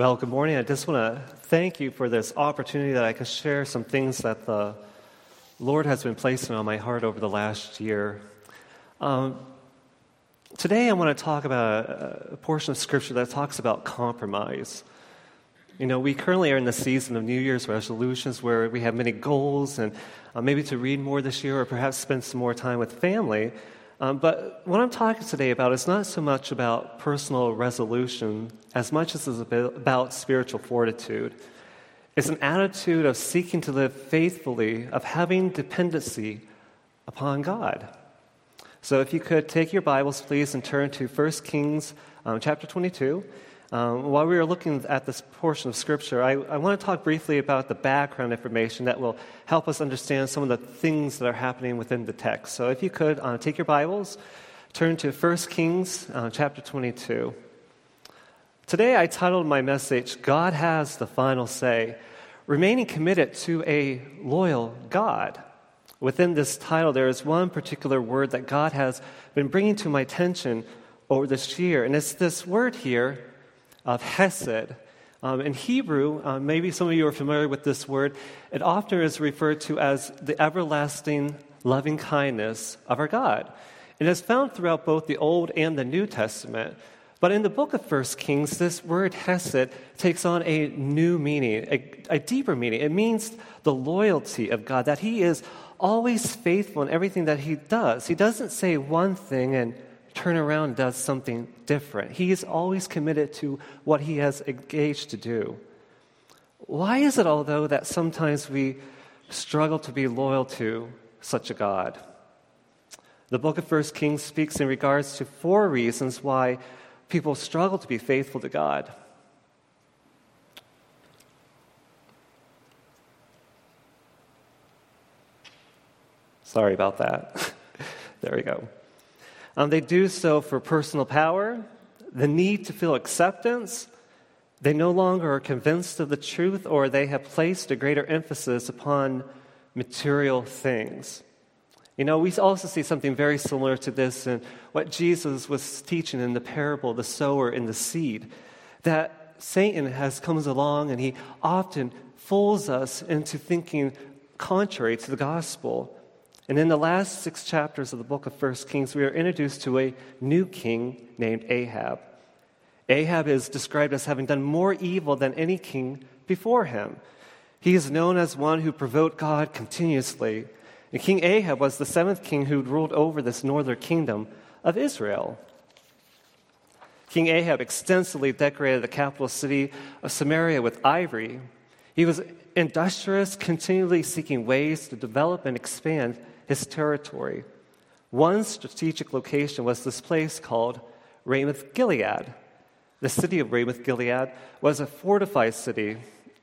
Well, good morning. I just want to thank you for this opportunity that I can share some things that the Lord has been placing on my heart over the last year. Um, today, I want to talk about a, a portion of Scripture that talks about compromise. You know, we currently are in the season of New Year's resolutions where we have many goals and uh, maybe to read more this year or perhaps spend some more time with family. Um, but what I'm talking today about is not so much about personal resolution as much as it's about spiritual fortitude. It's an attitude of seeking to live faithfully, of having dependency upon God. So if you could take your Bibles, please, and turn to 1 Kings um, chapter 22. Um, while we are looking at this portion of Scripture, I, I, want to talk briefly about the background information that will help us understand some of the things that are happening within the text. So, if you could uh, take your Bibles, turn to 1 Kings uh, chapter 22. Today, I titled my message, God Has the Final Say, remaining committed to a loyal God. Within this title, there is one particular word that God has been bringing to my attention over this year, and it's this word here of hesed. Um, in Hebrew, uh, maybe some of you are familiar with this word, it often is referred to as the everlasting loving kindness of our God. It is found throughout both the Old and the New Testament. But in the book of First Kings, this word hesed takes on a new meaning, a, a deeper meaning. It means the loyalty of God, that He is always faithful in everything that He does. He doesn't say one thing and turn around does something different. He is always committed to what he has engaged to do. Why is it, although, that sometimes we struggle to be loyal to such a God? The book of First Kings speaks in regards to four reasons why people struggle to be faithful to God. Sorry about that. there we go. Um, they do so for personal power, the need to feel acceptance. They no longer are convinced of the truth, or they have placed a greater emphasis upon material things. You know, we also see something very similar to this in what Jesus was teaching in the parable, the sower and the seed. That Satan has comes along and he often fools us into thinking contrary to the gospel. And in the last six chapters of the book of First Kings, we are introduced to a new king named Ahab. Ahab is described as having done more evil than any king before him. He is known as one who provoked God continuously. And King Ahab was the seventh king who ruled over this northern kingdom of Israel. King Ahab extensively decorated the capital city of Samaria with ivory. He was industrious, continually seeking ways to develop and expand his territory. One strategic location was this place called Ramoth Gilead. The city of Ramoth Gilead was a fortified city.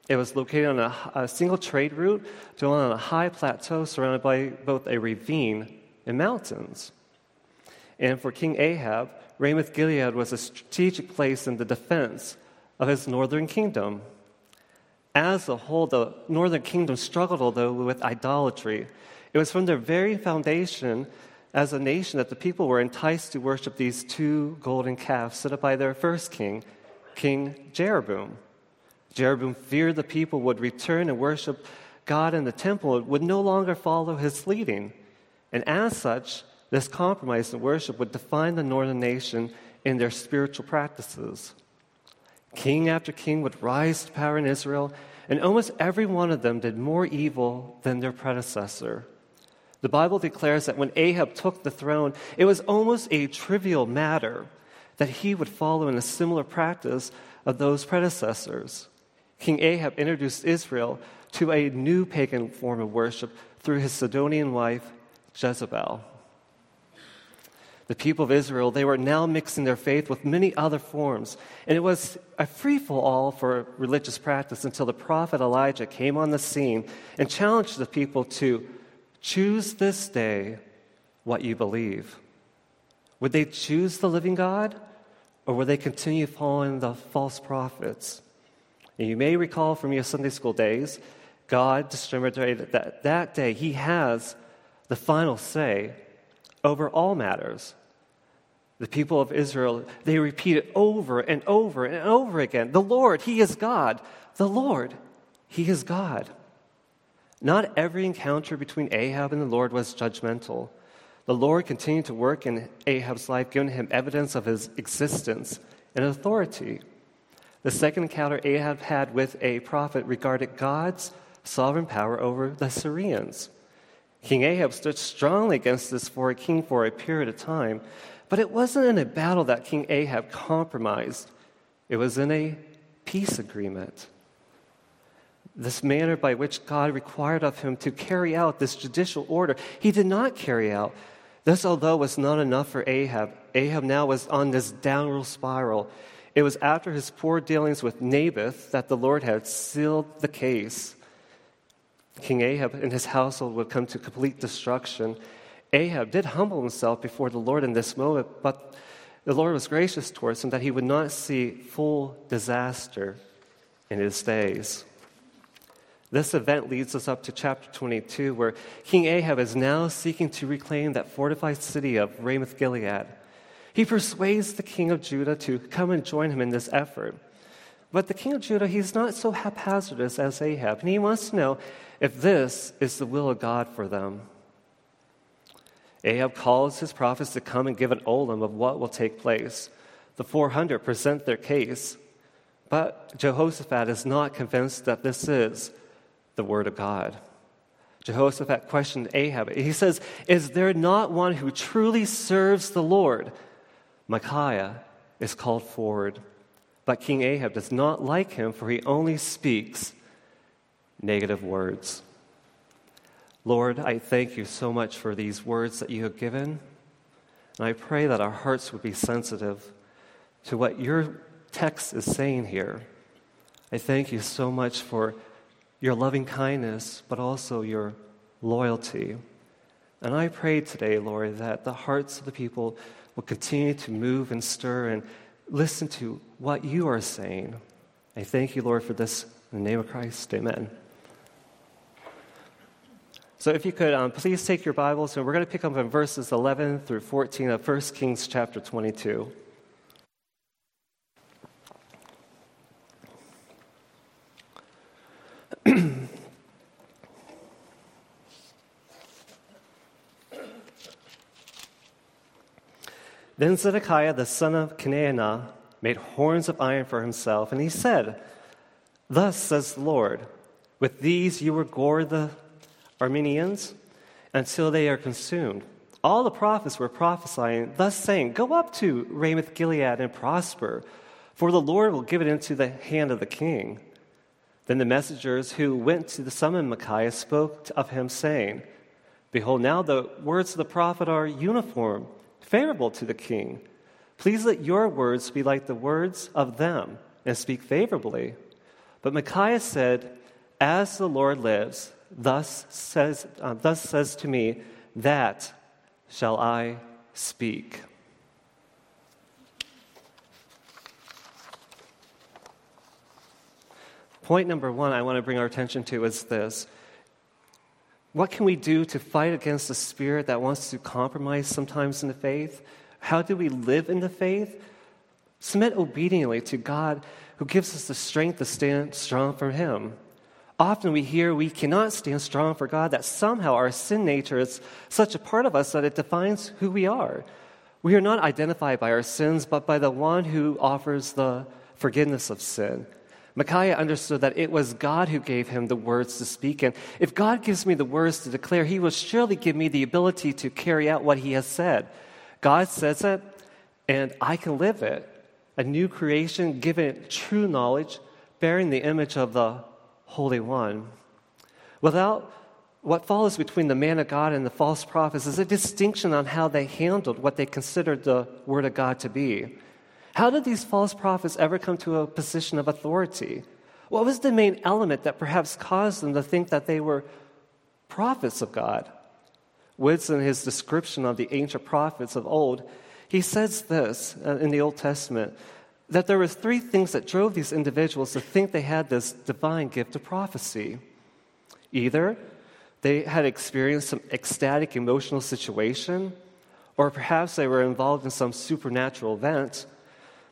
It was located on a, a single trade route to on a high plateau surrounded by both a ravine and mountains. And for King Ahab, Ramoth Gilead was a strategic place in the defense of his northern kingdom. As a whole, the northern kingdom struggled, although, with idolatry it was from their very foundation as a nation that the people were enticed to worship these two golden calves set up by their first king, King Jeroboam. Jeroboam feared the people would return and worship God in the temple and would no longer follow his leading. And as such, this compromise in worship would define the northern nation in their spiritual practices. King after king would rise to power in Israel, and almost every one of them did more evil than their predecessor. The Bible declares that when Ahab took the throne, it was almost a trivial matter that he would follow in a similar practice of those predecessors. King Ahab introduced Israel to a new pagan form of worship through his Sidonian wife, Jezebel. The people of Israel, they were now mixing their faith with many other forms. And it was a free for all for religious practice until the prophet Elijah came on the scene and challenged the people to Choose this day what you believe. Would they choose the living God or would they continue following the false prophets? And you may recall from your Sunday school days, God demonstrated that that day He has the final say over all matters. The people of Israel, they repeated over and over and over again The Lord, He is God. The Lord, He is God. Not every encounter between Ahab and the Lord was judgmental. The Lord continued to work in Ahab's life, giving him evidence of his existence and authority. The second encounter Ahab had with a prophet regarded God's sovereign power over the Syrians. King Ahab stood strongly against this for a king for a period of time, but it wasn't in a battle that King Ahab compromised, it was in a peace agreement. This manner by which God required of him to carry out this judicial order, he did not carry out. This, although was not enough for Ahab, Ahab now was on this downward spiral. It was after his poor dealings with Naboth that the Lord had sealed the case. King Ahab and his household would come to complete destruction. Ahab did humble himself before the Lord in this moment, but the Lord was gracious towards him that he would not see full disaster in his days. This event leads us up to chapter 22, where King Ahab is now seeking to reclaim that fortified city of Ramoth Gilead. He persuades the king of Judah to come and join him in this effort. But the king of Judah, he's not so haphazardous as Ahab, and he wants to know if this is the will of God for them. Ahab calls his prophets to come and give an olim of what will take place. The 400 present their case, but Jehoshaphat is not convinced that this is the word of God. Jehoshaphat questioned Ahab. He says, Is there not one who truly serves the Lord? Micaiah is called forward, but King Ahab does not like him, for he only speaks negative words. Lord, I thank you so much for these words that you have given. And I pray that our hearts would be sensitive to what your text is saying here. I thank you so much for your loving kindness, but also your loyalty. And I pray today, Lord, that the hearts of the people will continue to move and stir and listen to what you are saying. I thank you, Lord, for this. In the name of Christ, amen. So, if you could, um, please take your Bibles, and we're going to pick up in verses 11 through 14 of 1 Kings chapter 22. Then Zedekiah the son of Kenaanah made horns of iron for himself, and he said, Thus says the Lord, with these you will gore the Arameans until they are consumed. All the prophets were prophesying, thus saying, Go up to Ramoth Gilead and prosper, for the Lord will give it into the hand of the king. Then the messengers who went to summon Micaiah spoke of him, saying, Behold, now the words of the prophet are uniform favorable to the king. Please let your words be like the words of them and speak favorably. But Micaiah said, As the Lord lives, thus says, uh, thus says to me, that shall I speak. Point number one I want to bring our attention to is this what can we do to fight against the spirit that wants to compromise sometimes in the faith? How do we live in the faith? Submit obediently to God who gives us the strength to stand strong for Him. Often we hear we cannot stand strong for God, that somehow our sin nature is such a part of us that it defines who we are. We are not identified by our sins, but by the one who offers the forgiveness of sin. Micaiah understood that it was God who gave him the words to speak. And if God gives me the words to declare, he will surely give me the ability to carry out what he has said. God says it, and I can live it. A new creation, given true knowledge, bearing the image of the Holy One. Without what follows between the man of God and the false prophets is a distinction on how they handled what they considered the Word of God to be. How did these false prophets ever come to a position of authority? What was the main element that perhaps caused them to think that they were prophets of God? Woods, in his description of the ancient prophets of old, he says this uh, in the Old Testament that there were three things that drove these individuals to think they had this divine gift of prophecy. Either they had experienced some ecstatic emotional situation, or perhaps they were involved in some supernatural event.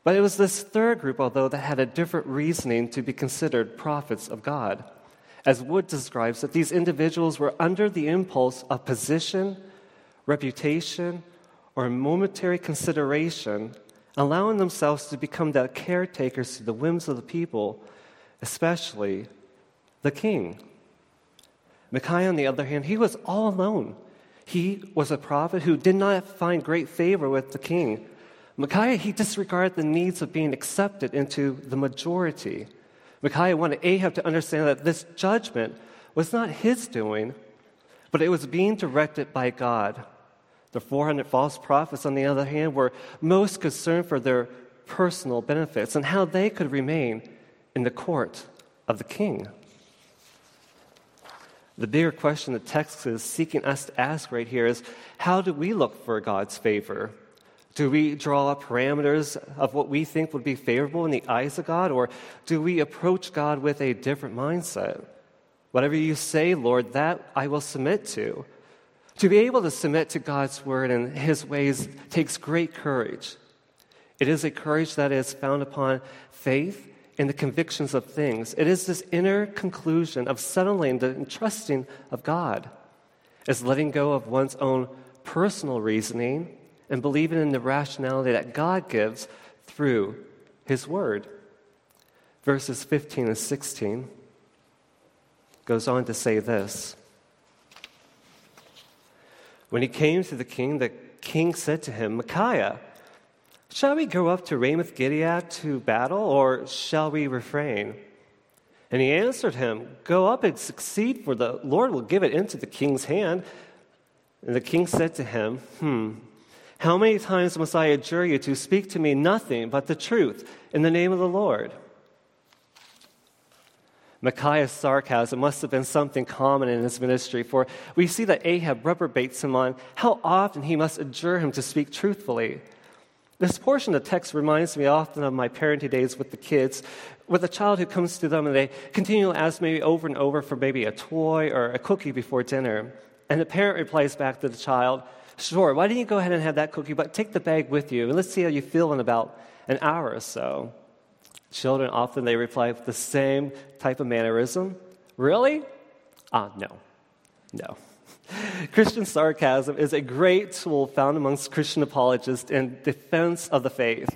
But it was this third group, although, that had a different reasoning to be considered prophets of God. As Wood describes that these individuals were under the impulse of position, reputation, or momentary consideration, allowing themselves to become the caretakers to the whims of the people, especially the king. Micaiah, on the other hand, he was all alone. He was a prophet who did not find great favor with the king. Micaiah, he disregarded the needs of being accepted into the majority. Micaiah wanted Ahab to understand that this judgment was not his doing, but it was being directed by God. The 400 false prophets, on the other hand, were most concerned for their personal benefits and how they could remain in the court of the king. The bigger question the text is seeking us to ask right here is how do we look for God's favor? Do we draw parameters of what we think would be favorable in the eyes of God, or do we approach God with a different mindset? Whatever you say, Lord, that I will submit to. To be able to submit to God's word and his ways takes great courage. It is a courage that is found upon faith in the convictions of things. It is this inner conclusion of settling the trusting of God, as letting go of one's own personal reasoning and believing in the rationality that God gives through His Word. Verses 15 and 16 goes on to say this When he came to the king, the king said to him, Micaiah, Shall we go up to Ramoth Gilead to battle, or shall we refrain? And he answered him, Go up and succeed, for the Lord will give it into the king's hand. And the king said to him, Hmm, how many times must I adjure you to speak to me nothing but the truth in the name of the Lord? Micaiah's sarcasm must have been something common in his ministry, for we see that Ahab reprobates him on how often he must adjure him to speak truthfully. This portion of the text reminds me often of my parenting days with the kids, with a child who comes to them and they continue to ask maybe over and over for maybe a toy or a cookie before dinner. And the parent replies back to the child, Sure, why don't you go ahead and have that cookie, but take the bag with you and let's see how you feel in about an hour or so. Children often they reply with the same type of mannerism. Really? Ah, no. No. Christian sarcasm is a great tool found amongst Christian apologists in defense of the faith.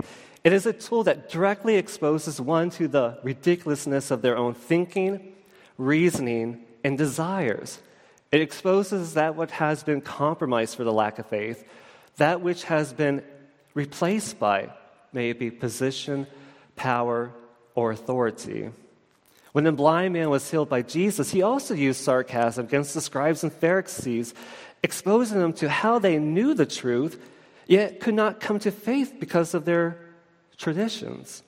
It is a tool that directly exposes one to the ridiculousness of their own thinking, reasoning, and desires. It exposes that what has been compromised for the lack of faith, that which has been replaced by, may it be position, power, or authority. When the blind man was healed by Jesus, he also used sarcasm against the scribes and Pharisees, exposing them to how they knew the truth, yet could not come to faith because of their traditions.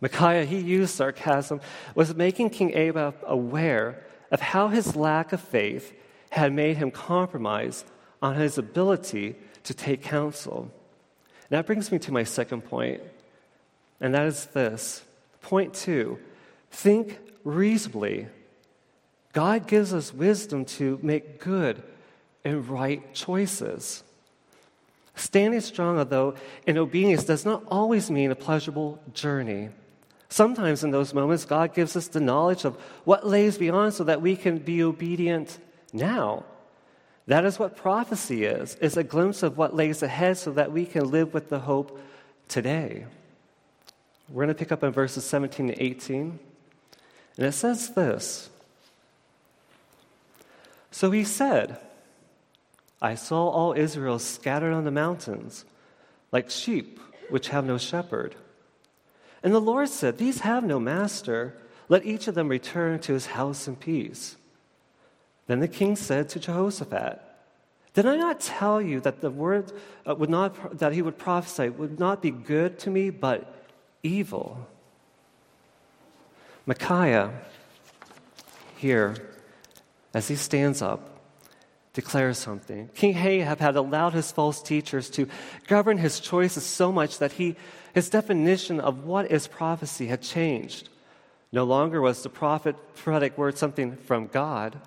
Micaiah, he used sarcasm, was making King Ahab aware of how his lack of faith had made him compromise on his ability to take counsel. And that brings me to my second point, and that is this. Point two Think reasonably. God gives us wisdom to make good and right choices. Standing strong, though, in obedience does not always mean a pleasurable journey. Sometimes in those moments, God gives us the knowledge of what lays beyond so that we can be obedient now. That is what prophecy is, is a glimpse of what lays ahead so that we can live with the hope today. We're going to pick up in verses 17 to 18. And it says this So he said, I saw all Israel scattered on the mountains, like sheep which have no shepherd. And the Lord said, These have no master. Let each of them return to his house in peace. Then the king said to Jehoshaphat, Did I not tell you that the word uh, would not, that he would prophesy would not be good to me, but evil? Micaiah, here, as he stands up, declares something. King Ahab had allowed his false teachers to govern his choices so much that he, his definition of what is prophecy had changed. No longer was the prophet, prophetic word something from God,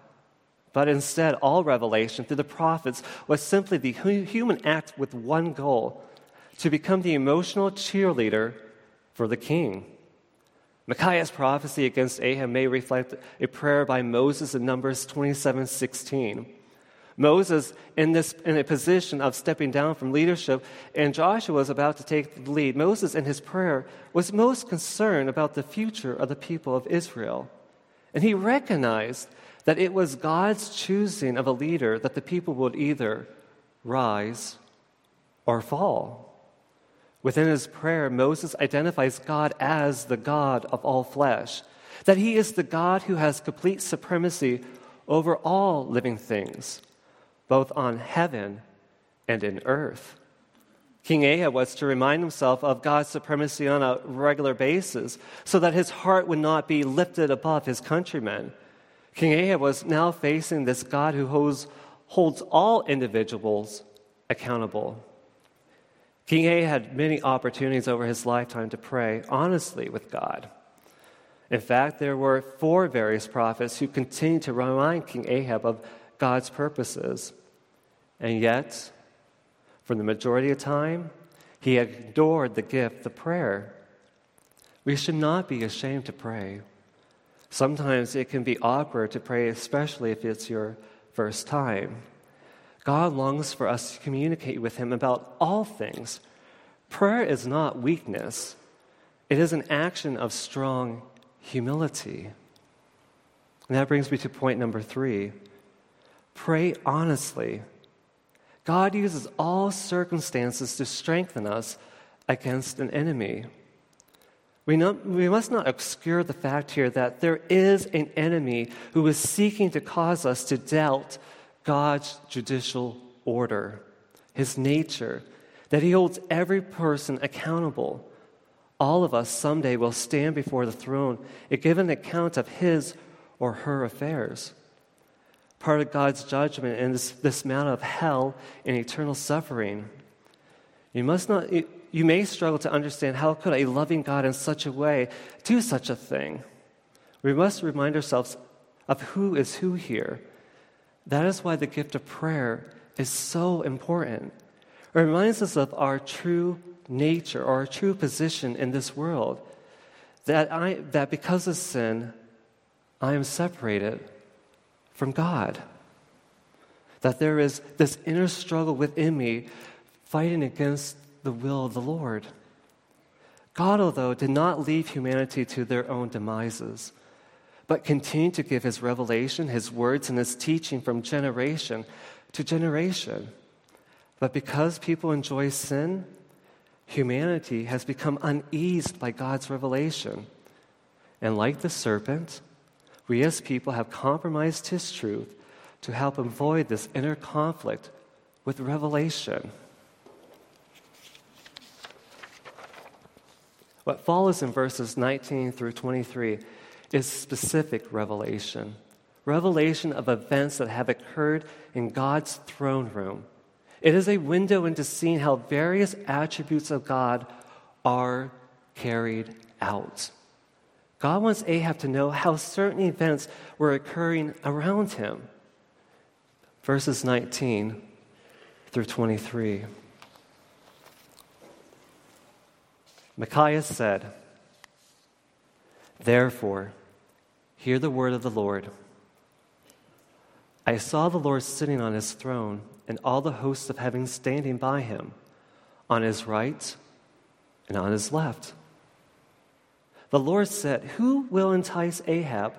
but instead, all revelation through the prophets was simply the human act with one goal to become the emotional cheerleader for the king. Micaiah's prophecy against Ahab may reflect a prayer by Moses in Numbers 27 16. Moses, in, this, in a position of stepping down from leadership, and Joshua was about to take the lead, Moses, in his prayer, was most concerned about the future of the people of Israel. And he recognized that it was God's choosing of a leader that the people would either rise or fall. Within his prayer, Moses identifies God as the God of all flesh, that he is the God who has complete supremacy over all living things, both on heaven and in earth. King Ahab was to remind himself of God's supremacy on a regular basis so that his heart would not be lifted above his countrymen. King Ahab was now facing this God who holds, holds all individuals accountable. King Ahab had many opportunities over his lifetime to pray honestly with God. In fact, there were four various prophets who continued to remind King Ahab of God's purposes. And yet, for the majority of time, he ignored the gift the prayer. We should not be ashamed to pray. Sometimes it can be awkward to pray, especially if it's your first time. God longs for us to communicate with Him about all things. Prayer is not weakness, it is an action of strong humility. And that brings me to point number three pray honestly. God uses all circumstances to strengthen us against an enemy. We, we must not obscure the fact here that there is an enemy who is seeking to cause us to doubt God's judicial order, his nature, that he holds every person accountable. All of us someday will stand before the throne and give an account of his or her affairs. Part of God's judgment and this matter of hell and eternal suffering. You must not, you may struggle to understand how could a loving God in such a way do such a thing. We must remind ourselves of who is who here. That is why the gift of prayer is so important. It reminds us of our true nature our true position in this world. That, I, that because of sin, I am separated from God. That there is this inner struggle within me fighting against the will of the Lord. God, although, did not leave humanity to their own demises, but continued to give his revelation, his words, and his teaching from generation to generation. But because people enjoy sin, humanity has become uneased by God's revelation. And like the serpent, we as people have compromised his truth to help avoid this inner conflict with revelation. What follows in verses 19 through 23 is specific revelation revelation of events that have occurred in God's throne room. It is a window into seeing how various attributes of God are carried out. God wants Ahab to know how certain events were occurring around him. Verses 19 through 23. Micaiah said, Therefore, hear the word of the Lord. I saw the Lord sitting on his throne, and all the hosts of heaven standing by him, on his right and on his left. The Lord said, Who will entice Ahab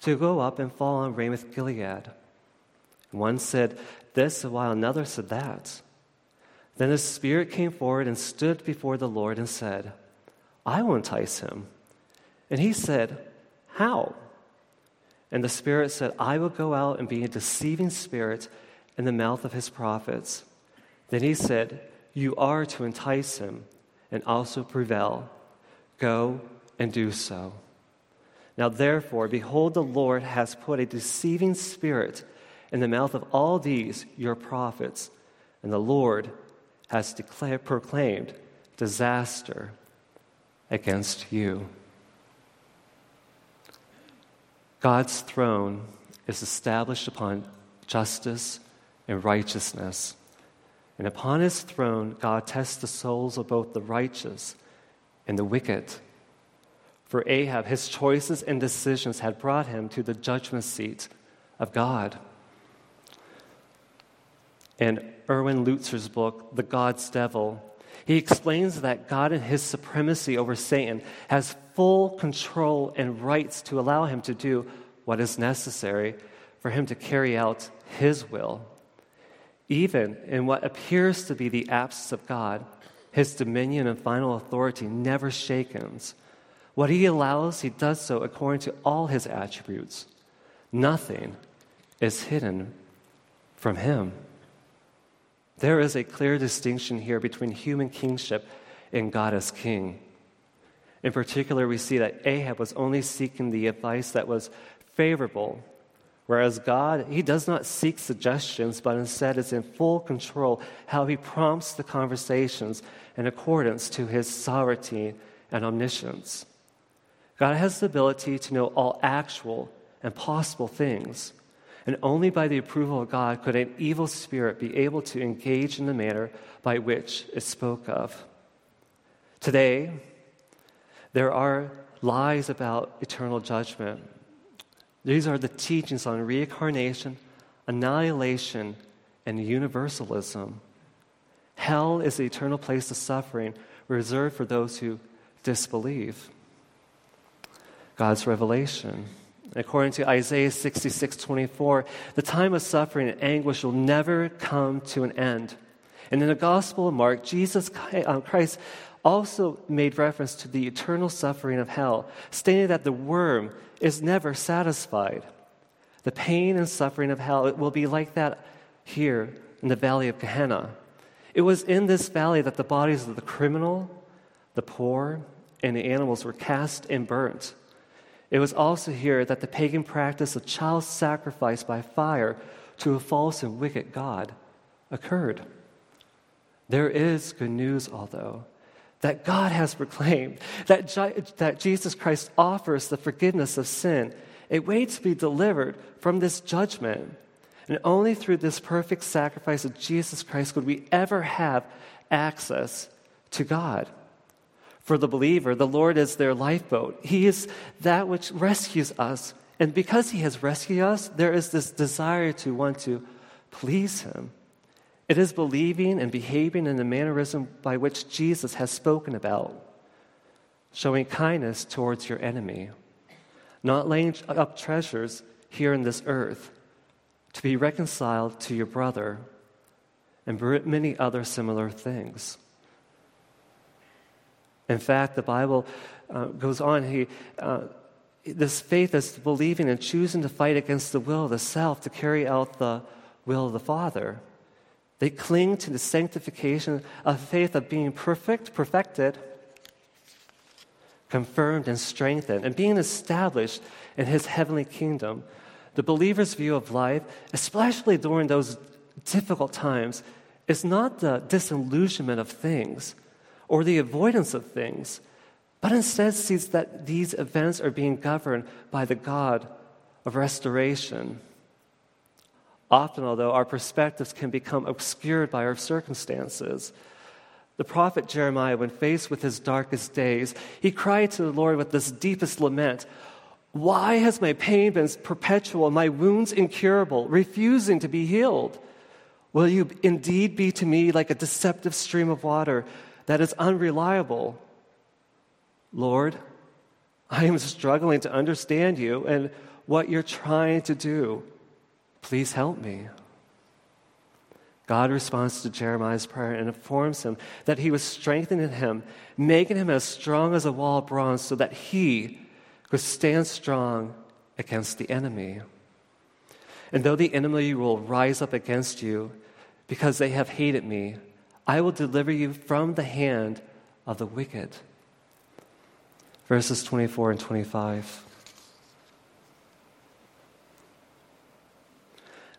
to go up and fall on Ramoth Gilead? One said this, while another said that. Then the Spirit came forward and stood before the Lord and said, I will entice him. And he said, How? And the Spirit said, I will go out and be a deceiving spirit in the mouth of his prophets. Then he said, You are to entice him and also prevail. Go and do so. Now, therefore, behold, the Lord has put a deceiving spirit in the mouth of all these your prophets, and the Lord has declared, proclaimed disaster against you. God's throne is established upon justice and righteousness. And upon his throne, God tests the souls of both the righteous and the wicked. For Ahab, his choices and decisions had brought him to the judgment seat of God. In Erwin Lutzer's book, The God's Devil, he explains that God, in his supremacy over Satan, has full control and rights to allow him to do what is necessary for him to carry out his will. Even in what appears to be the absence of God, his dominion and final authority never shakens. What he allows, he does so according to all his attributes. Nothing is hidden from him. There is a clear distinction here between human kingship and God as king. In particular, we see that Ahab was only seeking the advice that was favorable, whereas God, he does not seek suggestions, but instead is in full control how he prompts the conversations in accordance to his sovereignty and omniscience. God has the ability to know all actual and possible things. And only by the approval of God could an evil spirit be able to engage in the manner by which it spoke of. Today, there are lies about eternal judgment. These are the teachings on reincarnation, annihilation, and universalism. Hell is the eternal place of suffering reserved for those who disbelieve. God's revelation. According to Isaiah 66 24, the time of suffering and anguish will never come to an end. And in the Gospel of Mark, Jesus uh, Christ also made reference to the eternal suffering of hell, stating that the worm is never satisfied. The pain and suffering of hell it will be like that here in the valley of Gehenna. It was in this valley that the bodies of the criminal, the poor, and the animals were cast and burnt. It was also here that the pagan practice of child sacrifice by fire to a false and wicked God occurred. There is good news, although, that God has proclaimed, that, that Jesus Christ offers the forgiveness of sin, a way to be delivered from this judgment. And only through this perfect sacrifice of Jesus Christ could we ever have access to God. For the believer, the Lord is their lifeboat. He is that which rescues us. And because He has rescued us, there is this desire to want to please Him. It is believing and behaving in the mannerism by which Jesus has spoken about, showing kindness towards your enemy, not laying up treasures here in this earth, to be reconciled to your brother, and many other similar things. In fact, the Bible uh, goes on. He, uh, this faith is believing and choosing to fight against the will of the self to carry out the will of the Father. They cling to the sanctification of faith of being perfect, perfected, confirmed, and strengthened, and being established in His heavenly kingdom. The believer's view of life, especially during those difficult times, is not the disillusionment of things or the avoidance of things, but instead sees that these events are being governed by the God of restoration. Often, although our perspectives can become obscured by our circumstances, the prophet Jeremiah, when faced with his darkest days, he cried to the Lord with this deepest lament Why has my pain been perpetual, my wounds incurable, refusing to be healed? Will you indeed be to me like a deceptive stream of water that is unreliable. Lord, I am struggling to understand you and what you're trying to do. Please help me. God responds to Jeremiah's prayer and informs him that he was strengthening him, making him as strong as a wall of bronze so that he could stand strong against the enemy. And though the enemy will rise up against you because they have hated me, I will deliver you from the hand of the wicked. Verses 24 and 25.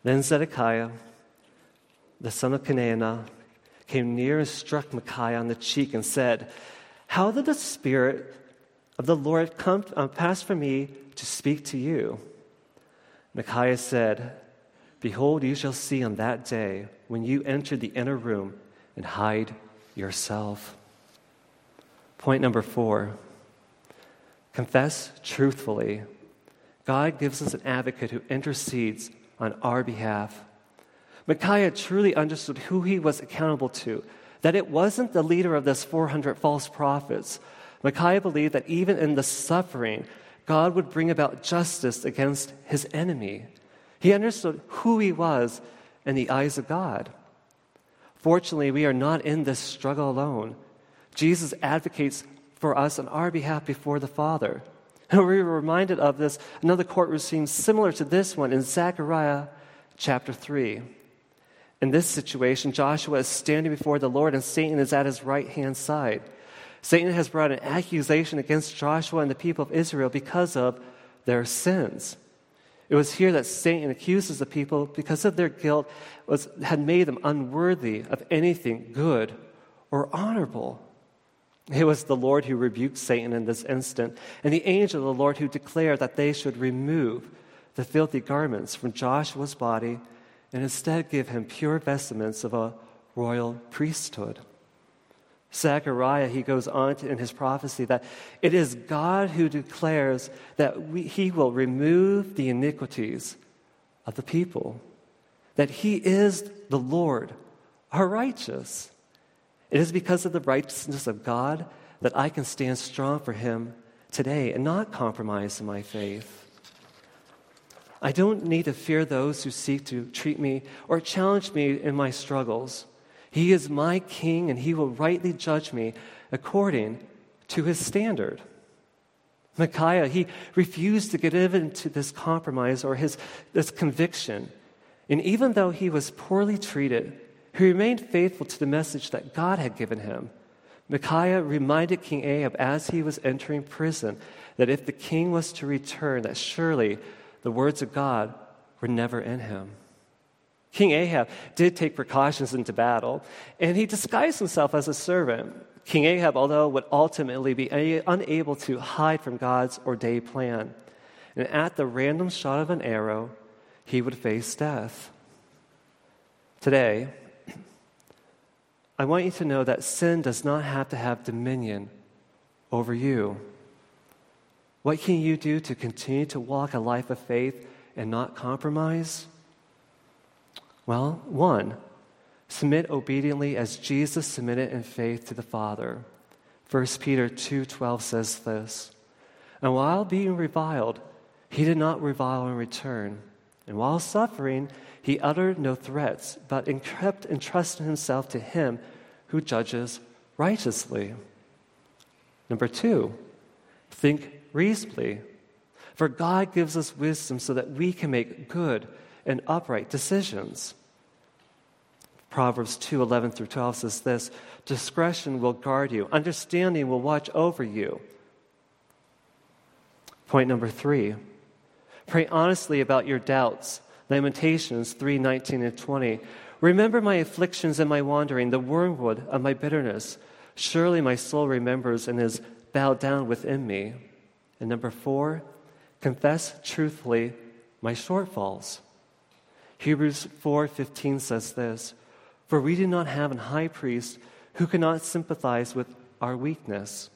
Then Zedekiah, the son of Kenaanah, came near and struck Micaiah on the cheek and said, How did the Spirit of the Lord come, uh, passed from me to speak to you. Micaiah said, Behold, you shall see on that day when you enter the inner room and hide yourself. Point number four confess truthfully. God gives us an advocate who intercedes on our behalf. Micaiah truly understood who he was accountable to, that it wasn't the leader of this 400 false prophets. Micaiah believed that even in the suffering, God would bring about justice against his enemy. He understood who he was in the eyes of God. Fortunately, we are not in this struggle alone. Jesus advocates for us on our behalf before the Father. And we're reminded of this, another courtroom scene similar to this one in Zechariah chapter 3. In this situation, Joshua is standing before the Lord and Satan is at his right hand side. Satan has brought an accusation against Joshua and the people of Israel because of their sins. It was here that Satan accuses the people because of their guilt was, had made them unworthy of anything good or honorable. It was the Lord who rebuked Satan in this instant, and the angel of the Lord who declared that they should remove the filthy garments from Joshua's body and instead give him pure vestments of a royal priesthood. Zechariah, he goes on to, in his prophecy that it is God who declares that we, he will remove the iniquities of the people, that he is the Lord, our righteous. It is because of the righteousness of God that I can stand strong for him today and not compromise in my faith. I don't need to fear those who seek to treat me or challenge me in my struggles. He is my king, and he will rightly judge me according to his standard. Micaiah, he refused to get into this compromise or his, this conviction. And even though he was poorly treated, he remained faithful to the message that God had given him. Micaiah reminded King Ahab as he was entering prison that if the king was to return, that surely the words of God were never in him. King Ahab did take precautions into battle, and he disguised himself as a servant. King Ahab, although, would ultimately be unable to hide from God's ordained plan. And at the random shot of an arrow, he would face death. Today, I want you to know that sin does not have to have dominion over you. What can you do to continue to walk a life of faith and not compromise? Well, one, submit obediently as Jesus submitted in faith to the Father. 1 Peter 2:12 says this. And while being reviled, he did not revile in return. And while suffering, he uttered no threats, but kept entrusting himself to him who judges righteously. Number two, think reasonably. For God gives us wisdom so that we can make good and upright decisions. Proverbs 2 11 through 12 says this Discretion will guard you, understanding will watch over you. Point number three pray honestly about your doubts. Lamentations 3 19 and 20. Remember my afflictions and my wandering, the wormwood of my bitterness. Surely my soul remembers and is bowed down within me. And number four, confess truthfully my shortfalls. Hebrews 4:15 says this, "For we do not have an high priest who cannot sympathize with our weakness,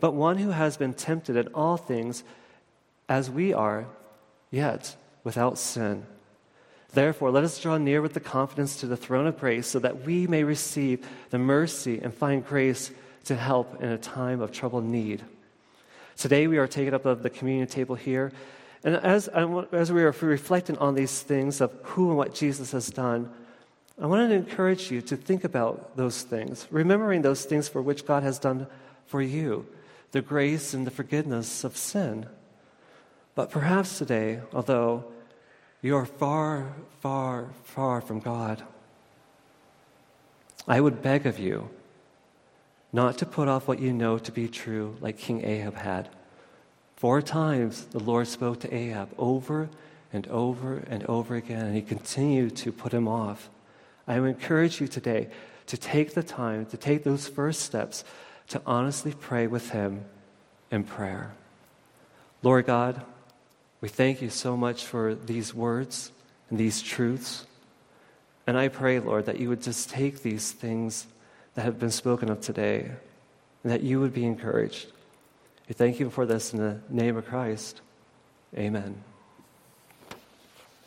but one who has been tempted in all things as we are, yet without sin." Therefore, let us draw near with the confidence to the throne of grace so that we may receive the mercy and find grace to help in a time of trouble need. Today we are taking up the communion table here. And as, as we are reflecting on these things of who and what Jesus has done, I want to encourage you to think about those things, remembering those things for which God has done for you the grace and the forgiveness of sin. But perhaps today, although you are far, far, far from God, I would beg of you not to put off what you know to be true, like King Ahab had. Four times the Lord spoke to Ahab over and over and over again, and he continued to put him off. I encourage you today to take the time, to take those first steps, to honestly pray with him in prayer. Lord God, we thank you so much for these words and these truths. And I pray, Lord, that you would just take these things that have been spoken of today and that you would be encouraged. We thank you for this in the name of Christ. Amen.